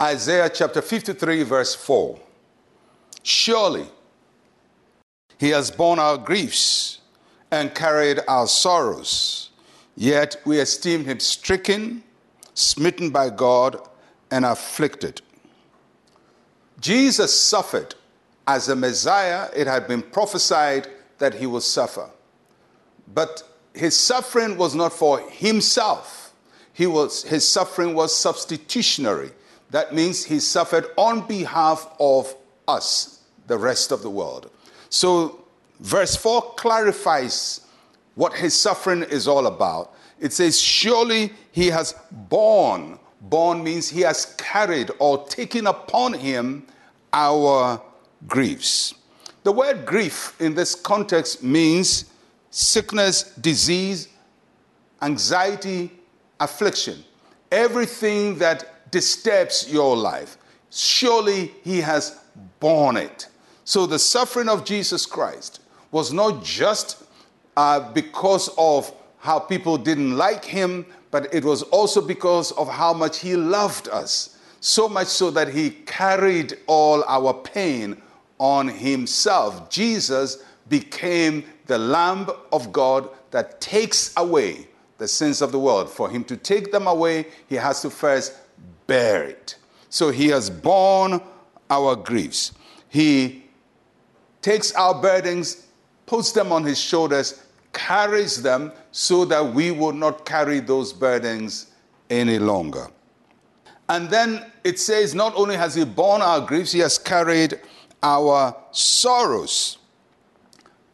Isaiah chapter 53, verse 4. Surely he has borne our griefs and carried our sorrows, yet we esteemed him stricken, smitten by God, and afflicted. Jesus suffered as a Messiah, it had been prophesied that he would suffer. But his suffering was not for himself. He was, his suffering was substitutionary. That means he suffered on behalf of us, the rest of the world. So, verse 4 clarifies what his suffering is all about. It says, Surely he has borne. Borne means he has carried or taken upon him our griefs. The word grief in this context means sickness, disease, anxiety, affliction, everything that disturbs your life. Surely he has borne it. So the suffering of Jesus Christ was not just uh, because of how people didn't like him, but it was also because of how much he loved us. So much so that he carried all our pain on himself. Jesus became the Lamb of God that takes away the sins of the world. For him to take them away, he has to first bear it. So he has borne our griefs. He takes our burdens, puts them on his shoulders, carries them so that we will not carry those burdens any longer. And then it says, not only has he borne our griefs, he has carried our sorrows.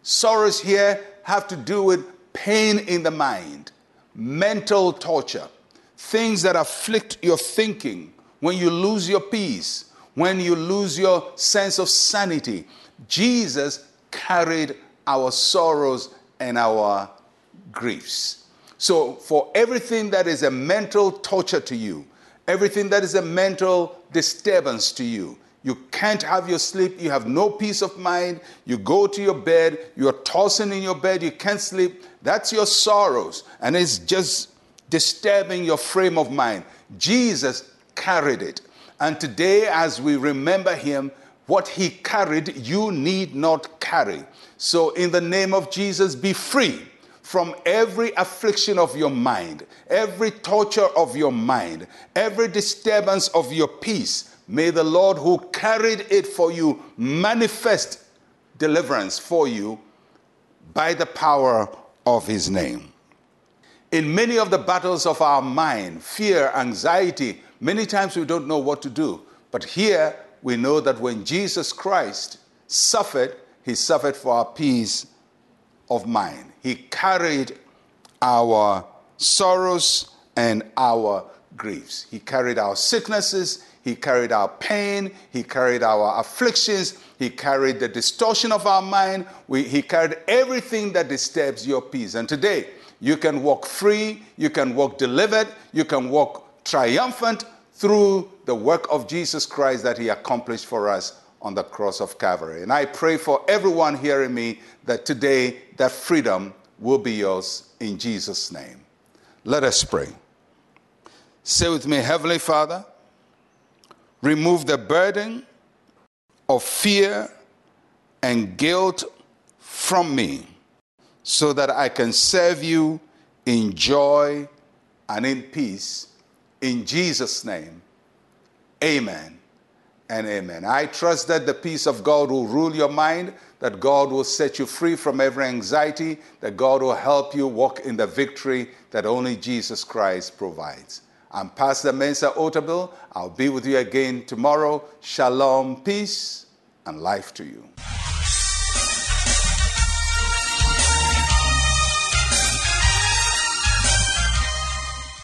Sorrows here have to do with pain in the mind, mental torture, things that afflict your thinking, when you lose your peace, when you lose your sense of sanity. Jesus carried our sorrows and our griefs. So, for everything that is a mental torture to you, everything that is a mental disturbance to you, you can't have your sleep. You have no peace of mind. You go to your bed. You're tossing in your bed. You can't sleep. That's your sorrows. And it's just disturbing your frame of mind. Jesus carried it. And today, as we remember him, what he carried, you need not carry. So, in the name of Jesus, be free from every affliction of your mind, every torture of your mind, every disturbance of your peace May the Lord who carried it for you manifest deliverance for you by the power of his name. In many of the battles of our mind, fear, anxiety, many times we don't know what to do. But here we know that when Jesus Christ suffered, he suffered for our peace of mind. He carried our sorrows and our griefs. He carried our sicknesses, he carried our pain, He carried our afflictions, He carried the distortion of our mind, we, He carried everything that disturbs your peace. And today, you can walk free, you can walk delivered, you can walk triumphant through the work of Jesus Christ that He accomplished for us on the cross of Calvary. And I pray for everyone hearing me that today that freedom will be yours in Jesus' name. Let us pray. Say with me, Heavenly Father, remove the burden of fear and guilt from me so that I can serve you in joy and in peace. In Jesus' name, amen and amen. I trust that the peace of God will rule your mind, that God will set you free from every anxiety, that God will help you walk in the victory that only Jesus Christ provides. I'm Pastor Mensa Otabil. I'll be with you again tomorrow. Shalom, peace, and life to you.